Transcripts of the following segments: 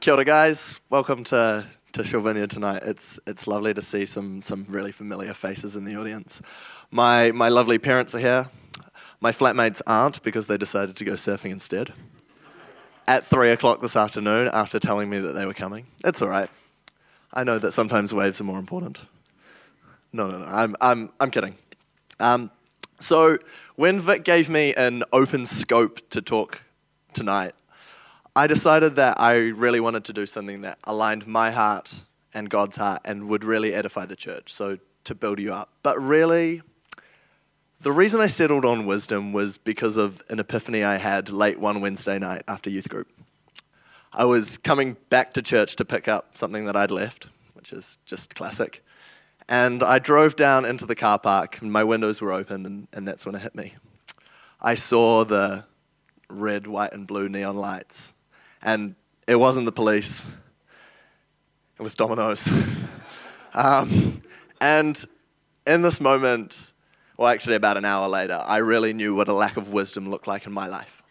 Kia ora, guys. Welcome to to Sylvania tonight. It's it's lovely to see some some really familiar faces in the audience. My my lovely parents are here. My flatmates aren't because they decided to go surfing instead. At three o'clock this afternoon, after telling me that they were coming. It's all right. I know that sometimes waves are more important. No, no, no. I'm I'm I'm kidding. Um, so when Vic gave me an open scope to talk tonight, I decided that I really wanted to do something that aligned my heart and God's heart and would really edify the church, so to build you up. But really, the reason I settled on wisdom was because of an epiphany I had late one Wednesday night after youth group. I was coming back to church to pick up something that I'd left, which is just classic. And I drove down into the car park, and my windows were open, and, and that's when it hit me. I saw the red, white, and blue neon lights and it wasn't the police, it was Domino's. um, and in this moment, well, actually, about an hour later, I really knew what a lack of wisdom looked like in my life.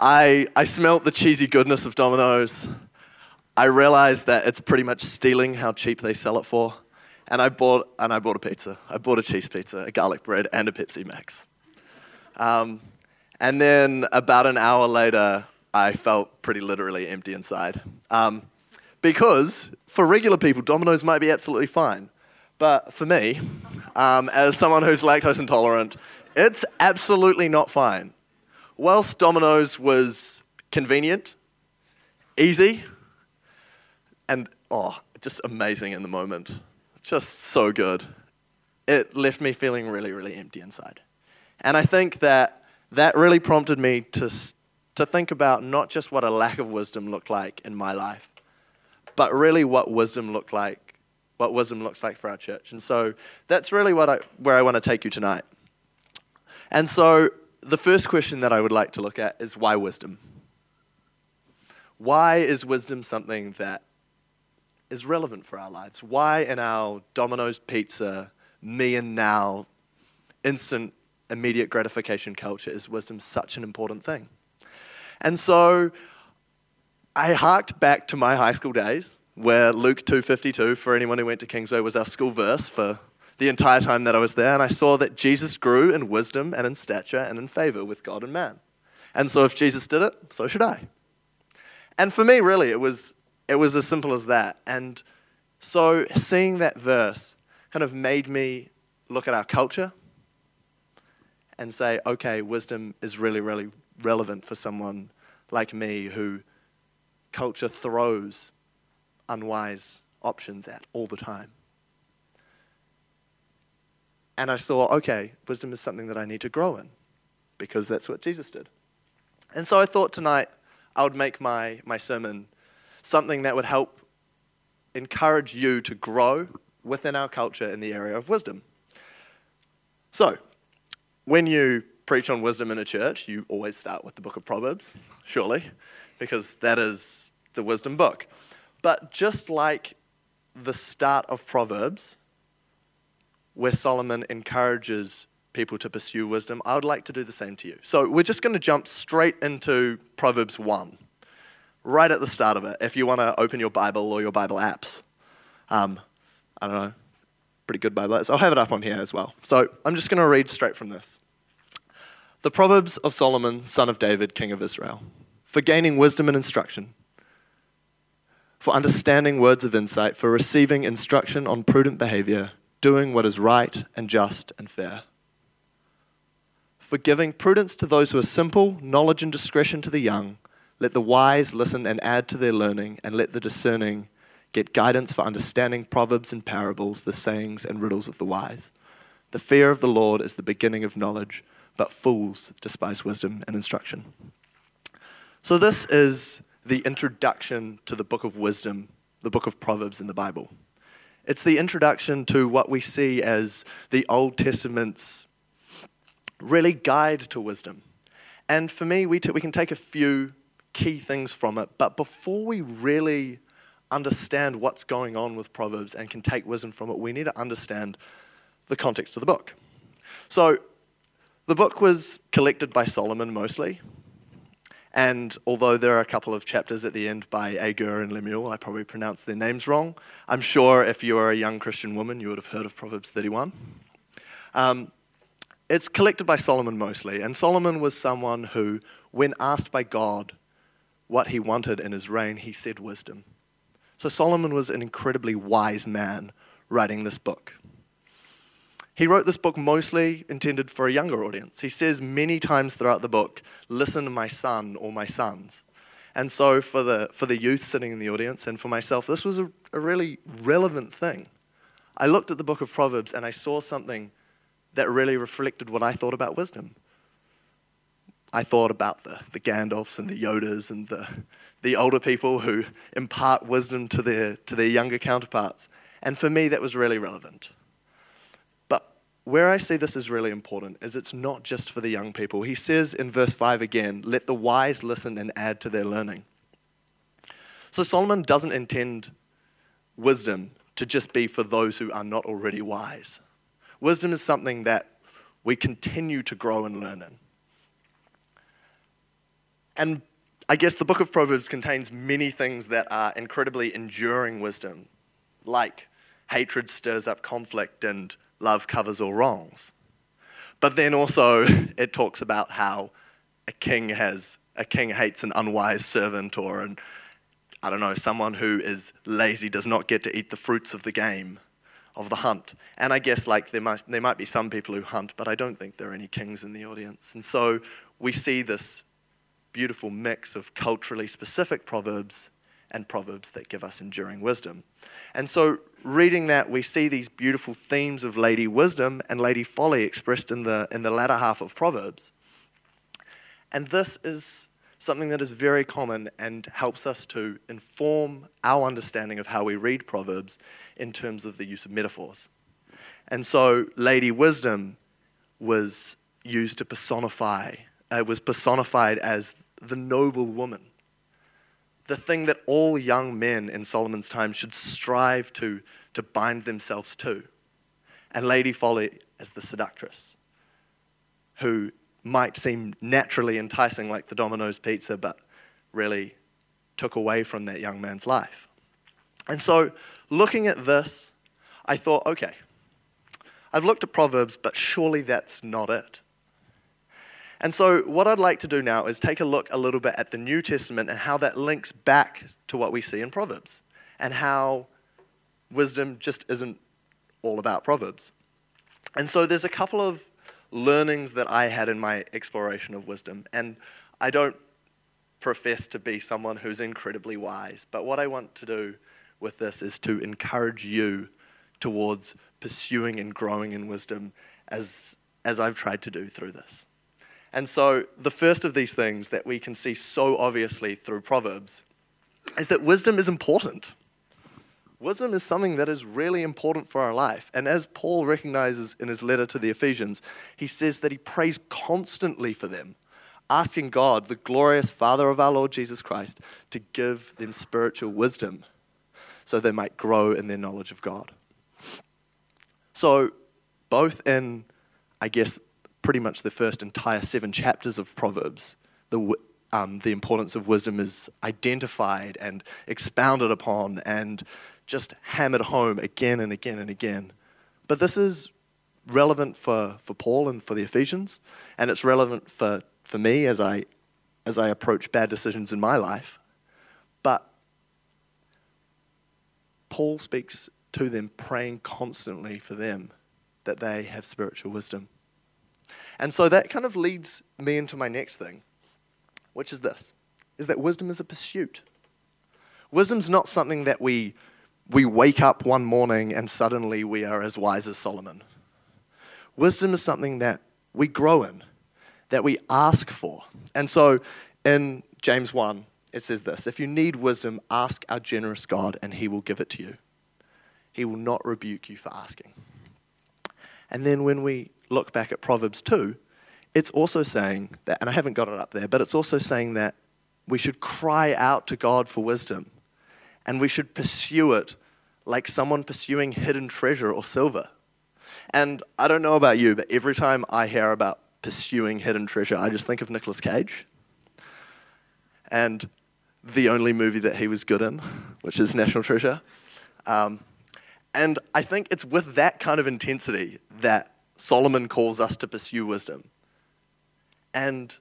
I, I smelt the cheesy goodness of Domino's. I realized that it's pretty much stealing how cheap they sell it for. And I bought, and I bought a pizza. I bought a cheese pizza, a garlic bread, and a Pepsi Max. Um, and then about an hour later, I felt pretty literally empty inside. Um, because for regular people, Domino's might be absolutely fine. But for me, um, as someone who's lactose intolerant, it's absolutely not fine. Whilst Domino's was convenient, easy, and oh, just amazing in the moment, just so good, it left me feeling really, really empty inside. And I think that that really prompted me to to think about not just what a lack of wisdom looked like in my life, but really what wisdom looked like, what wisdom looks like for our church. And so that's really what I, where I want to take you tonight. And so the first question that I would like to look at is why wisdom? Why is wisdom something that is relevant for our lives? Why in our Domino's pizza, me and now, instant, immediate gratification culture is wisdom such an important thing? And so I harked back to my high school days where Luke 2:52 for anyone who went to Kingsway was our school verse for the entire time that I was there and I saw that Jesus grew in wisdom and in stature and in favor with God and man. And so if Jesus did it, so should I. And for me really it was it was as simple as that. And so seeing that verse kind of made me look at our culture and say, okay, wisdom is really, really relevant for someone like me who culture throws unwise options at all the time. And I saw, okay, wisdom is something that I need to grow in because that's what Jesus did. And so I thought tonight I would make my, my sermon something that would help encourage you to grow within our culture in the area of wisdom. So, when you preach on wisdom in a church, you always start with the book of Proverbs, surely, because that is the wisdom book. But just like the start of Proverbs, where Solomon encourages people to pursue wisdom, I would like to do the same to you. So we're just going to jump straight into Proverbs 1, right at the start of it, if you want to open your Bible or your Bible apps. Um, I don't know, pretty good Bible apps. I'll have it up on here as well. So I'm just going to read straight from this. The Proverbs of Solomon, son of David, king of Israel, for gaining wisdom and instruction, for understanding words of insight, for receiving instruction on prudent behavior, doing what is right and just and fair, for giving prudence to those who are simple, knowledge and discretion to the young. Let the wise listen and add to their learning, and let the discerning get guidance for understanding proverbs and parables, the sayings and riddles of the wise. The fear of the Lord is the beginning of knowledge, but fools despise wisdom and instruction. So, this is the introduction to the book of wisdom, the book of Proverbs in the Bible. It's the introduction to what we see as the Old Testament's really guide to wisdom. And for me, we, t- we can take a few key things from it, but before we really understand what's going on with Proverbs and can take wisdom from it, we need to understand the context of the book. So, the book was collected by Solomon mostly. And although there are a couple of chapters at the end by Agur and Lemuel, I probably pronounced their names wrong. I'm sure if you are a young Christian woman, you would have heard of Proverbs 31. Um, it's collected by Solomon mostly. And Solomon was someone who, when asked by God what he wanted in his reign, he said wisdom. So Solomon was an incredibly wise man writing this book. He wrote this book mostly intended for a younger audience. He says many times throughout the book, Listen, my son or my sons. And so, for the, for the youth sitting in the audience and for myself, this was a, a really relevant thing. I looked at the book of Proverbs and I saw something that really reflected what I thought about wisdom. I thought about the, the Gandalfs and the Yodas and the, the older people who impart wisdom to their, to their younger counterparts. And for me, that was really relevant where I see this is really important is it's not just for the young people. He says in verse 5 again, let the wise listen and add to their learning. So Solomon doesn't intend wisdom to just be for those who are not already wise. Wisdom is something that we continue to grow and learn in. And I guess the book of Proverbs contains many things that are incredibly enduring wisdom, like hatred stirs up conflict and love covers all wrongs. But then also it talks about how a king has a king hates an unwise servant or an I don't know, someone who is lazy does not get to eat the fruits of the game, of the hunt. And I guess like there might there might be some people who hunt, but I don't think there are any kings in the audience. And so we see this beautiful mix of culturally specific proverbs and proverbs that give us enduring wisdom. And so reading that, we see these beautiful themes of Lady Wisdom and Lady Folly expressed in the, in the latter half of Proverbs. And this is something that is very common and helps us to inform our understanding of how we read Proverbs in terms of the use of metaphors. And so, Lady Wisdom was used to personify, uh, was personified as the noble woman the thing that all young men in Solomon's time should strive to, to bind themselves to. And Lady Folly as the seductress, who might seem naturally enticing like the Domino's pizza, but really took away from that young man's life. And so, looking at this, I thought, okay, I've looked at Proverbs, but surely that's not it. And so, what I'd like to do now is take a look a little bit at the New Testament and how that links back to what we see in Proverbs and how wisdom just isn't all about Proverbs. And so, there's a couple of learnings that I had in my exploration of wisdom. And I don't profess to be someone who's incredibly wise, but what I want to do with this is to encourage you towards pursuing and growing in wisdom as, as I've tried to do through this. And so, the first of these things that we can see so obviously through Proverbs is that wisdom is important. Wisdom is something that is really important for our life. And as Paul recognizes in his letter to the Ephesians, he says that he prays constantly for them, asking God, the glorious Father of our Lord Jesus Christ, to give them spiritual wisdom so they might grow in their knowledge of God. So, both in, I guess, pretty much the first entire seven chapters of Proverbs, the, um, the importance of wisdom is identified and expounded upon and just hammered home again and again and again. But this is relevant for, for Paul and for the Ephesians, and it's relevant for, for me as I, as I approach bad decisions in my life. But Paul speaks to them, praying constantly for them that they have spiritual wisdom. And so that kind of leads me into my next thing, which is this is that wisdom is a pursuit. Wisdom's not something that we we wake up one morning and suddenly we are as wise as Solomon. Wisdom is something that we grow in, that we ask for. And so in James 1, it says this If you need wisdom, ask our generous God, and he will give it to you. He will not rebuke you for asking. And then when we look back at Proverbs 2, it's also saying that, and I haven't got it up there, but it's also saying that we should cry out to God for wisdom and we should pursue it like someone pursuing hidden treasure or silver. And I don't know about you, but every time I hear about pursuing hidden treasure, I just think of Nicolas Cage. And the only movie that he was good in, which is National Treasure. Um, and I think it's with that kind of intensity that Solomon calls us to pursue wisdom. And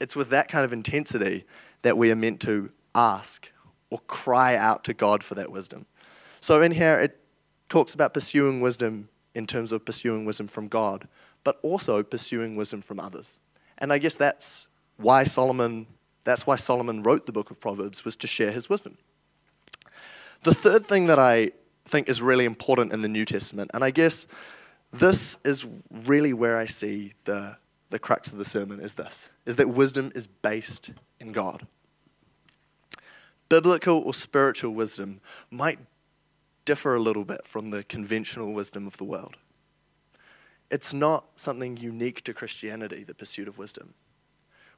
it's with that kind of intensity that we are meant to ask or cry out to God for that wisdom. So in here, it talks about pursuing wisdom in terms of pursuing wisdom from God, but also pursuing wisdom from others. And I guess that's why Solomon, that's why Solomon wrote the book of Proverbs, was to share his wisdom. The third thing that I think is really important in the New Testament, and I guess this is really where I see the, the crux of the sermon is this, is that wisdom is based in God. Biblical or spiritual wisdom might differ a little bit from the conventional wisdom of the world. It's not something unique to Christianity, the pursuit of wisdom.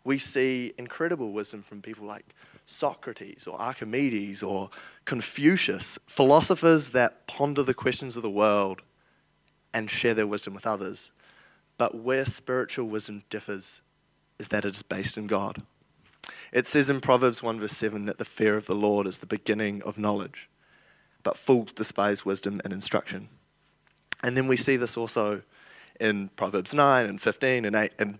We see incredible wisdom from people like Socrates or Archimedes or Confucius, philosophers that ponder the questions of the world and share their wisdom with others. But where spiritual wisdom differs is that it is based in God. It says in Proverbs 1, verse 7, that the fear of the Lord is the beginning of knowledge, but fools despise wisdom and instruction. And then we see this also in Proverbs 9 and 15 and 8. And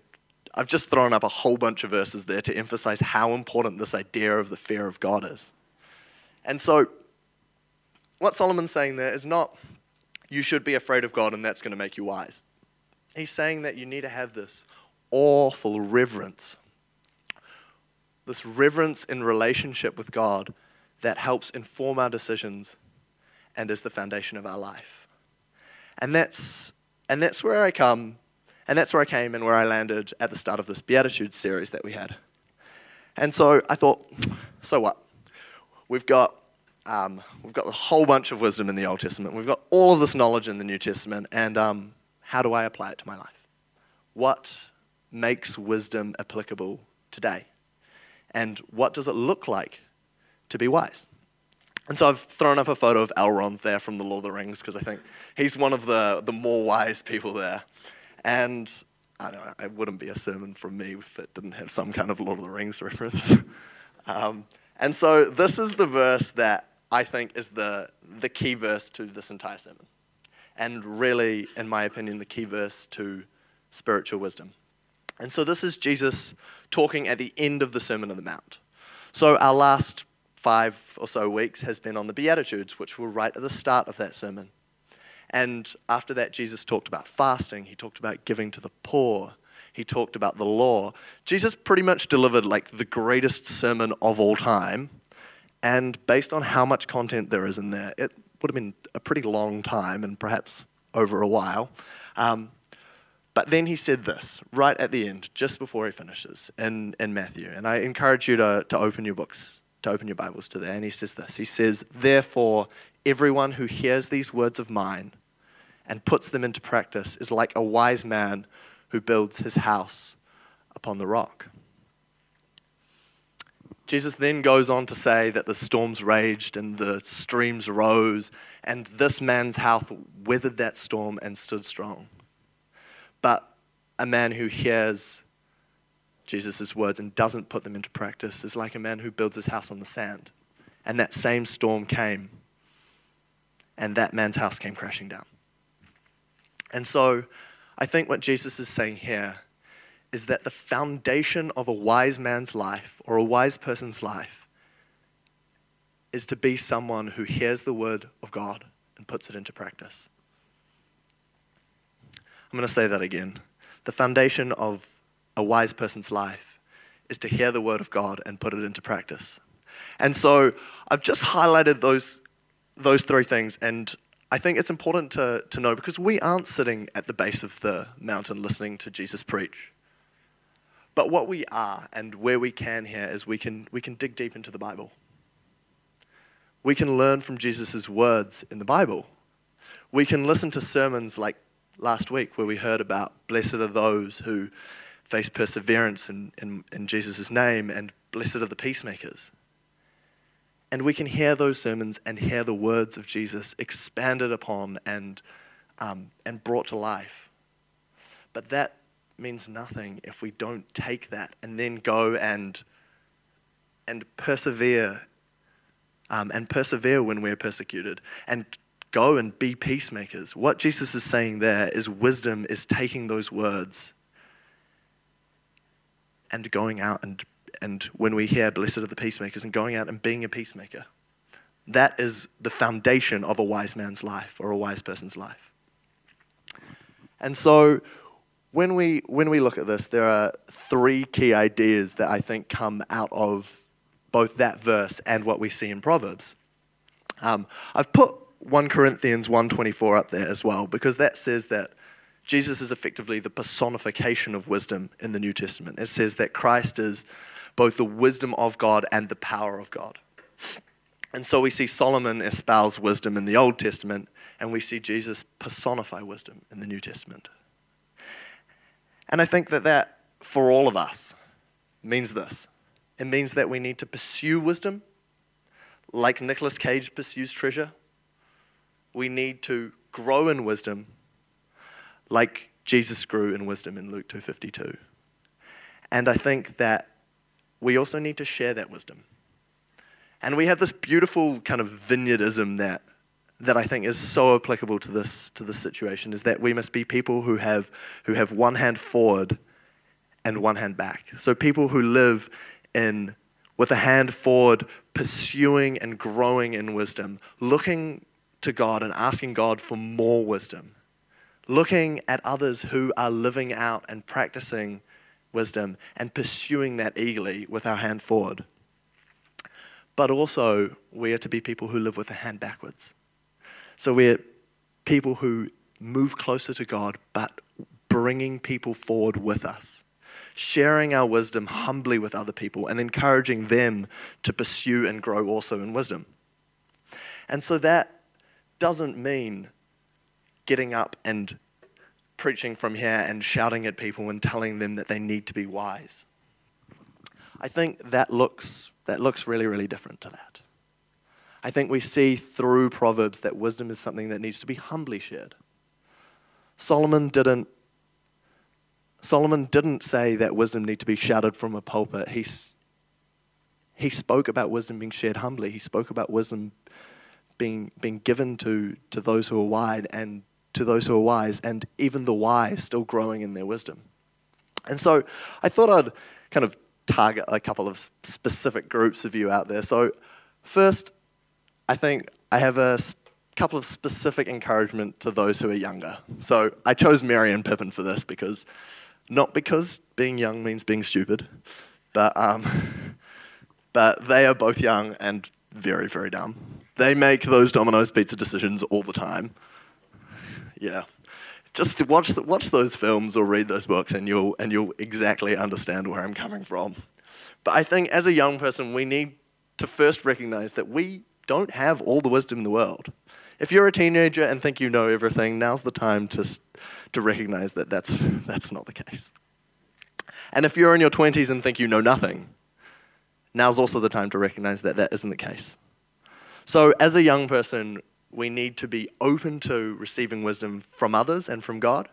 I've just thrown up a whole bunch of verses there to emphasize how important this idea of the fear of God is. And so, what Solomon's saying there is not you should be afraid of God and that's going to make you wise. He's saying that you need to have this awful reverence, this reverence in relationship with God that helps inform our decisions and is the foundation of our life. And that's, and that's where I come, and that's where I came and where I landed at the start of this Beatitudes series that we had. And so I thought, so what? We've got um, we've got a whole bunch of wisdom in the Old Testament. We've got all of this knowledge in the New Testament. And um, how do I apply it to my life? What makes wisdom applicable today? And what does it look like to be wise? And so I've thrown up a photo of Elrond there from The Lord of the Rings because I think he's one of the, the more wise people there. And I know, it wouldn't be a sermon from me if it didn't have some kind of Lord of the Rings reference. um, and so this is the verse that I think is the, the key verse to this entire sermon. And really, in my opinion, the key verse to spiritual wisdom. And so this is Jesus talking at the end of the Sermon on the Mount. So our last five or so weeks has been on the Beatitudes, which were right at the start of that sermon. And after that, Jesus talked about fasting, he talked about giving to the poor, he talked about the law. Jesus pretty much delivered like the greatest sermon of all time and based on how much content there is in there, it would have been a pretty long time and perhaps over a while. Um, but then he said this right at the end, just before he finishes in, in Matthew. And I encourage you to, to open your books, to open your Bibles to there. And he says this He says, Therefore, everyone who hears these words of mine and puts them into practice is like a wise man who builds his house upon the rock. Jesus then goes on to say that the storms raged and the streams rose, and this man's house weathered that storm and stood strong. But a man who hears Jesus' words and doesn't put them into practice is like a man who builds his house on the sand. And that same storm came, and that man's house came crashing down. And so I think what Jesus is saying here is that the foundation of a wise man's life or a wise person's life is to be someone who hears the word of God and puts it into practice. I'm going to say that again. The foundation of a wise person's life is to hear the word of God and put it into practice. And so I've just highlighted those those three things, and I think it's important to, to know because we aren't sitting at the base of the mountain listening to Jesus preach. But what we are and where we can here is we can, we can dig deep into the Bible. We can learn from Jesus' words in the Bible. We can listen to sermons like last week where we heard about blessed are those who face perseverance in, in, in Jesus' name and blessed are the peacemakers. And we can hear those sermons and hear the words of Jesus expanded upon and, um, and brought to life. But that means nothing if we don't take that and then go and, and persevere um, and persevere when we're persecuted and go and be peacemakers. What Jesus is saying there is wisdom is taking those words and going out and, and when we hear blessed are the peacemakers and going out and being a peacemaker. That is the foundation of a wise man's life or a wise person's life. And so when we, when we look at this, there are three key ideas that I think come out of both that verse and what we see in Proverbs. Um, I've put 1 Corinthians 1.24 up there as well because that says that Jesus is effectively the personification of wisdom in the New Testament. It says that Christ is both the wisdom of God and the power of God. And so we see Solomon espouse wisdom in the Old Testament, and we see Jesus personify wisdom in the New Testament. And I think that that, for all of us, means this it means that we need to pursue wisdom like Nicolas Cage pursues treasure. We need to grow in wisdom like Jesus grew in wisdom in Luke 2:52. And I think that we also need to share that wisdom. And we have this beautiful kind of vineyardism that that I think is so applicable to this to this situation is that we must be people who have who have one hand forward and one hand back. So people who live in with a hand forward, pursuing and growing in wisdom, looking to God and asking God for more wisdom, looking at others who are living out and practicing wisdom and pursuing that eagerly with our hand forward. But also, we are to be people who live with a hand backwards so we're people who move closer to God, but bringing people forward with us, sharing our wisdom humbly with other people, and encouraging them to pursue and grow also in wisdom. And so that doesn't mean getting up and preaching from here and shouting at people and telling them that they need to be wise. I think that looks, that looks really, really different to that. I think we see through Proverbs that wisdom is something that needs to be humbly shared. Solomon didn't Solomon didn't say that wisdom need to be shouted from a pulpit. He, he spoke about wisdom being shared humbly. He spoke about wisdom being, being given to, to those who are wise and to those who are wise, and even the wise still growing in their wisdom. And so I thought I'd kind of target a couple of specific groups of you out there. So, first, I think I have a couple of specific encouragement to those who are younger. So I chose Merry and Pippin for this because, not because being young means being stupid, but, um, but they are both young and very, very dumb. They make those Domino's pizza decisions all the time. Yeah. Just watch, the, watch those films or read those books and you'll, and you'll exactly understand where I'm coming from. But I think as a young person, we need to first recognize that we don't have all the wisdom in the world. If you're a teenager and think you know everything, now's the time to, to recognize that that's, that's not the case. And if you're in your 20s and think you know nothing, now's also the time to recognize that that isn't the case. So, as a young person, we need to be open to receiving wisdom from others and from God,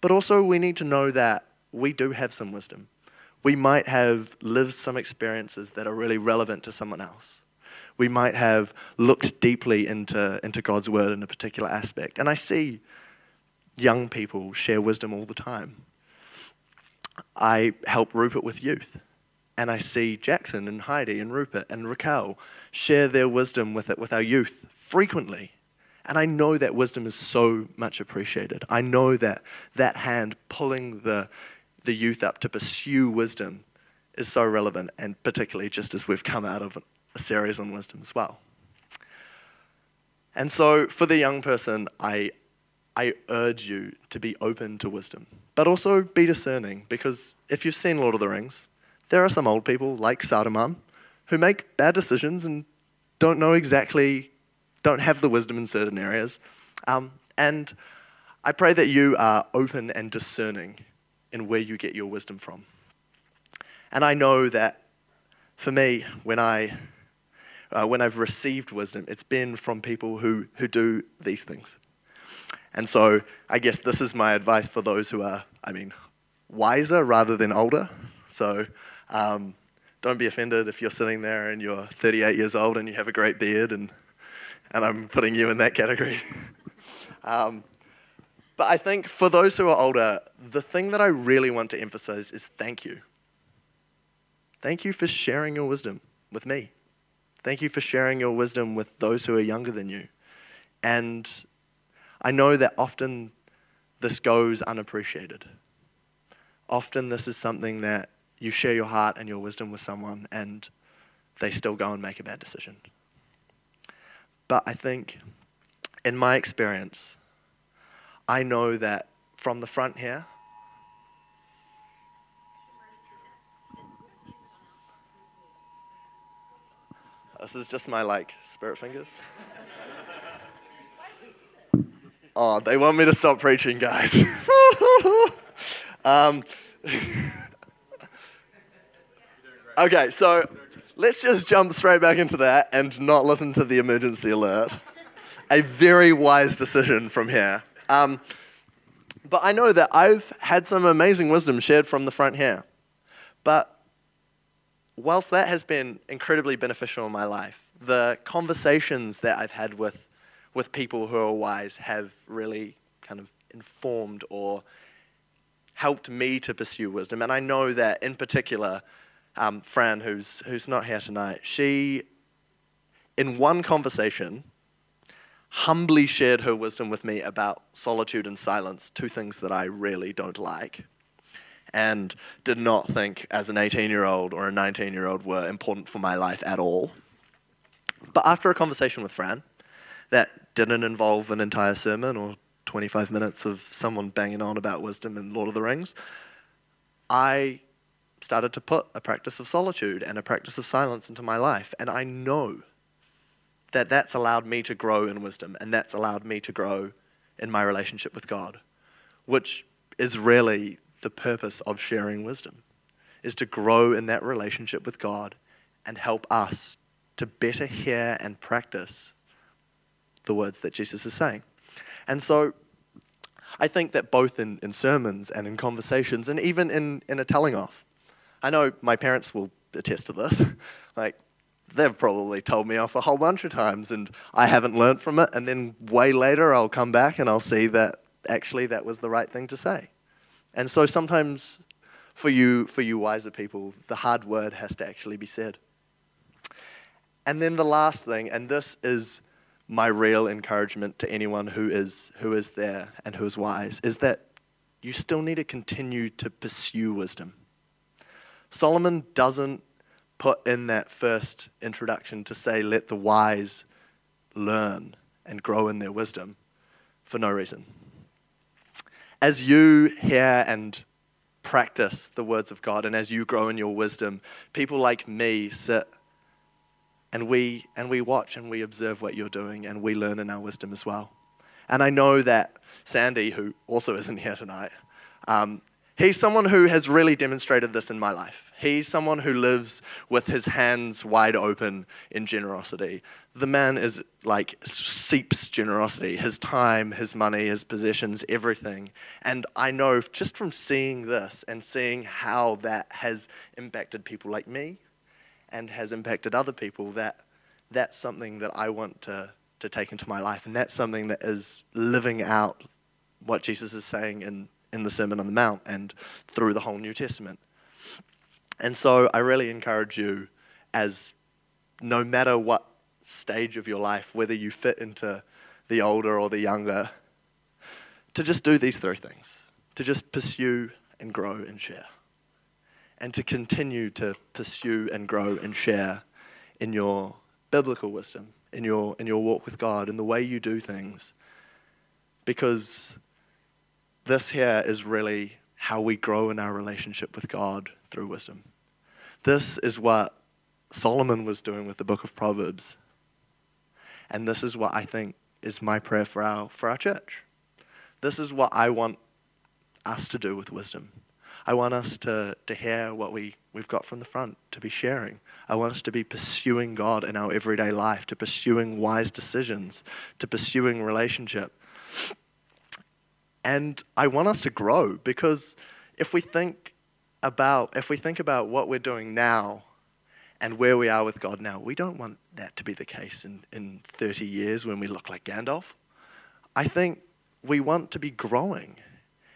but also we need to know that we do have some wisdom. We might have lived some experiences that are really relevant to someone else we might have looked deeply into, into God's word in a particular aspect. And I see young people share wisdom all the time. I help Rupert with youth, and I see Jackson and Heidi and Rupert and Raquel share their wisdom with it with our youth frequently. And I know that wisdom is so much appreciated. I know that that hand pulling the, the youth up to pursue wisdom is so relevant, and particularly just as we've come out of a series on wisdom as well. And so, for the young person, I, I urge you to be open to wisdom, but also be discerning, because if you've seen Lord of the Rings, there are some old people like Saruman who make bad decisions and don't know exactly, don't have the wisdom in certain areas. Um, and I pray that you are open and discerning in where you get your wisdom from. And I know that for me, when I uh, when I've received wisdom, it's been from people who, who do these things. And so I guess this is my advice for those who are, I mean, wiser rather than older. So um, don't be offended if you're sitting there and you're 38 years old and you have a great beard, and, and I'm putting you in that category. um, but I think for those who are older, the thing that I really want to emphasize is thank you. Thank you for sharing your wisdom with me. Thank you for sharing your wisdom with those who are younger than you. And I know that often this goes unappreciated. Often this is something that you share your heart and your wisdom with someone and they still go and make a bad decision. But I think, in my experience, I know that from the front here, This is just my like spirit fingers. oh, they want me to stop preaching, guys. um, okay, so let's just jump straight back into that and not listen to the emergency alert. A very wise decision from here. Um, but I know that I've had some amazing wisdom shared from the front here. But whilst that has been incredibly beneficial in my life, the conversations that I've had with, with people who are wise have really kind of informed or helped me to pursue wisdom. And I know that in particular, um, Fran, who's, who's not here tonight, she, in one conversation, humbly shared her wisdom with me about solitude and silence, two things that I really don't like and did not think as an 18 year old or a 19 year old were important for my life at all. But after a conversation with Fran that didn't involve an entire sermon or 25 minutes of someone banging on about wisdom in Lord of the Rings, I started to put a practice of solitude and a practice of silence into my life. And I know that that's allowed me to grow in wisdom and that's allowed me to grow in my relationship with God, which is really the purpose of sharing wisdom is to grow in that relationship with God and help us to better hear and practice the words that Jesus is saying. And so I think that both in, in sermons and in conversations and even in, in a telling off, I know my parents will attest to this. like, they've probably told me off a whole bunch of times and I haven't learned from it. And then way later, I'll come back and I'll see that actually that was the right thing to say. And so sometimes for you, for you wiser people, the hard word has to actually be said. And then the last thing, and this is my real encouragement to anyone who is, who is there and who is wise, is that you still need to continue to pursue wisdom. Solomon doesn't put in that first introduction to say, let the wise learn and grow in their wisdom for no reason as you hear and practice the words of God and as you grow in your wisdom, people like me sit and we and we watch and we observe what you're doing and we learn in our wisdom as well. And I know that Sandy, who also isn't here tonight, um, he's someone who has really demonstrated this in my life. He's someone who lives with his hands wide open in generosity. The man is like seeps generosity, his time, his money, his possessions, everything. And I know just from seeing this and seeing how that has impacted people like me and has impacted other people that that's something that I want to, to take into my life. And that's something that is living out what Jesus is saying in, in the Sermon on the Mount and through the whole New Testament. And so I really encourage you, as no matter what stage of your life, whether you fit into the older or the younger, to just do these three things to just pursue and grow and share. And to continue to pursue and grow and share in your biblical wisdom, in your in your walk with God in the way you do things. Because this here is really how we grow in our relationship with God through wisdom. This is what Solomon was doing with the book of Proverbs. And this is what I think is my prayer for our for our church. This is what I want us to do with wisdom. I want us to, to hear what we, we've got from the front, to be sharing. I want us to be pursuing God in our everyday life, to pursuing wise decisions, to pursuing relationship. And I want us to grow because if we think about if we think about what we're doing now and where we are with God now, we don't want that to be the case in, in 30 years when we look like Gandalf. I think we want to be growing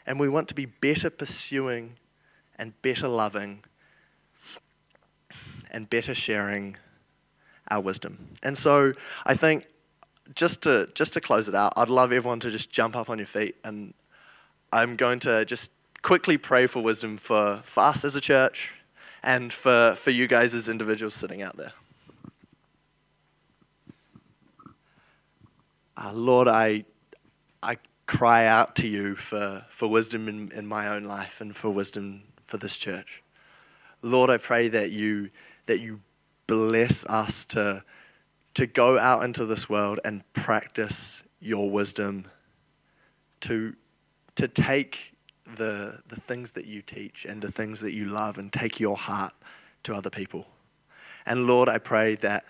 and we want to be better pursuing and better loving and better sharing our wisdom. And so I think just to just to close it out, I'd love everyone to just jump up on your feet and I'm going to just quickly pray for wisdom for, for us as a church and for, for you guys as individuals sitting out there. Uh, Lord, I, I cry out to you for, for wisdom in, in my own life and for wisdom for this church. Lord, I pray that you, that you bless us to, to go out into this world and practice your wisdom, to, to take the, the things that you teach and the things that you love and take your heart to other people. And Lord, I pray that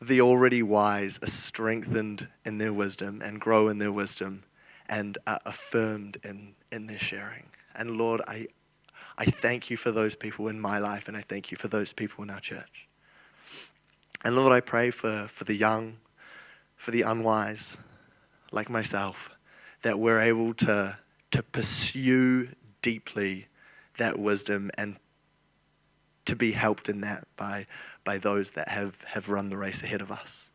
the already wise are strengthened in their wisdom and grow in their wisdom and are affirmed in, in their sharing. And Lord, I, I thank you for those people in my life and I thank you for those people in our church. And Lord, I pray for, for the young, for the unwise, like myself, that we're able to, to pursue deeply that wisdom and to be helped in that by, by those that have, have run the race ahead of us.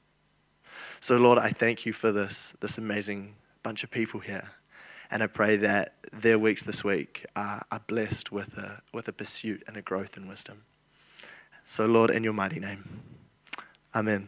So, Lord, I thank you for this, this amazing bunch of people here. And I pray that their weeks this week are, are blessed with a, with a pursuit and a growth in wisdom. So, Lord, in your mighty name, Amen.